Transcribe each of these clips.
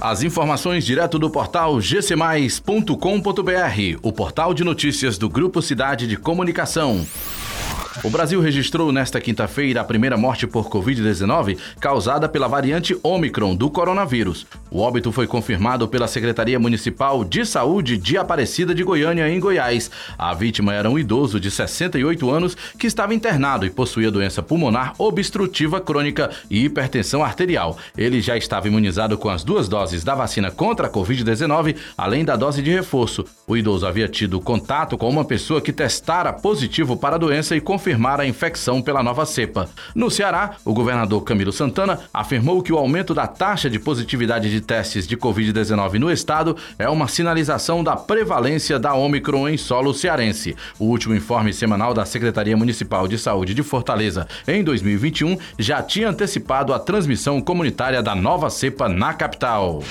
As informações direto do portal gcmais.com.br, o portal de notícias do Grupo Cidade de Comunicação. O Brasil registrou nesta quinta-feira a primeira morte por Covid-19 causada pela variante Omicron do coronavírus. O óbito foi confirmado pela Secretaria Municipal de Saúde de Aparecida de Goiânia, em Goiás. A vítima era um idoso de 68 anos que estava internado e possuía doença pulmonar obstrutiva crônica e hipertensão arterial. Ele já estava imunizado com as duas doses da vacina contra a Covid-19, além da dose de reforço. O idoso havia tido contato com uma pessoa que testara positivo para a doença e confirmou confirmar a infecção pela nova cepa. No Ceará, o governador Camilo Santana afirmou que o aumento da taxa de positividade de testes de Covid-19 no estado é uma sinalização da prevalência da Omicron em solo cearense. O último informe semanal da Secretaria Municipal de Saúde de Fortaleza em 2021 já tinha antecipado a transmissão comunitária da nova cepa na capital.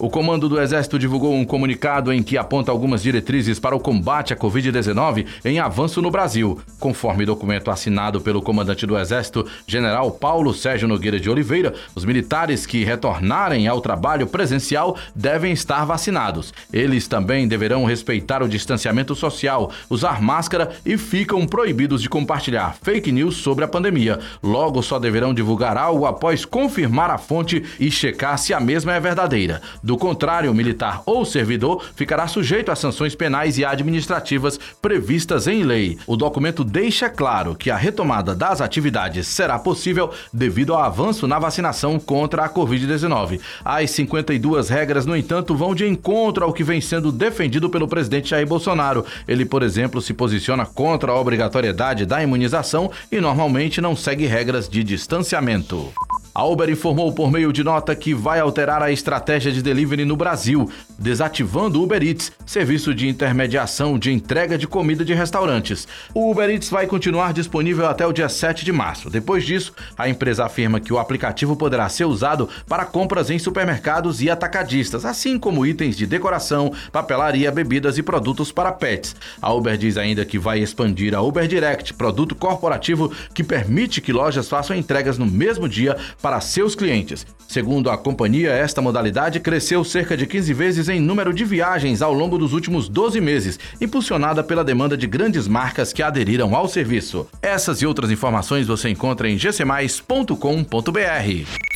O comando do Exército divulgou um comunicado em que aponta algumas diretrizes para o combate à Covid-19 em avanço no Brasil. Conforme documento assinado pelo comandante do Exército, General Paulo Sérgio Nogueira de Oliveira, os militares que retornarem ao trabalho presencial devem estar vacinados. Eles também deverão respeitar o distanciamento social, usar máscara e ficam proibidos de compartilhar fake news sobre a pandemia. Logo, só deverão divulgar algo após confirmar a fonte e checar se a mesma é verdadeira. Do contrário, o militar ou servidor ficará sujeito a sanções penais e administrativas previstas em lei. O documento deixa claro que a retomada das atividades será possível devido ao avanço na vacinação contra a Covid-19. As 52 regras, no entanto, vão de encontro ao que vem sendo defendido pelo presidente Jair Bolsonaro. Ele, por exemplo, se posiciona contra a obrigatoriedade da imunização e normalmente não segue regras de distanciamento. A Uber informou por meio de nota que vai alterar a estratégia de delivery no Brasil, desativando o Uber Eats, serviço de intermediação de entrega de comida de restaurantes. O Uber Eats vai continuar disponível até o dia 7 de março. Depois disso, a empresa afirma que o aplicativo poderá ser usado para compras em supermercados e atacadistas, assim como itens de decoração, papelaria, bebidas e produtos para pets. A Uber diz ainda que vai expandir a Uber Direct, produto corporativo que permite que lojas façam entregas no mesmo dia para seus clientes. Segundo a companhia, esta modalidade cresceu cerca de 15 vezes em número de viagens ao longo dos últimos 12 meses, impulsionada pela demanda de grandes marcas que aderiram ao serviço. Essas e outras informações você encontra em gcmais.com.br.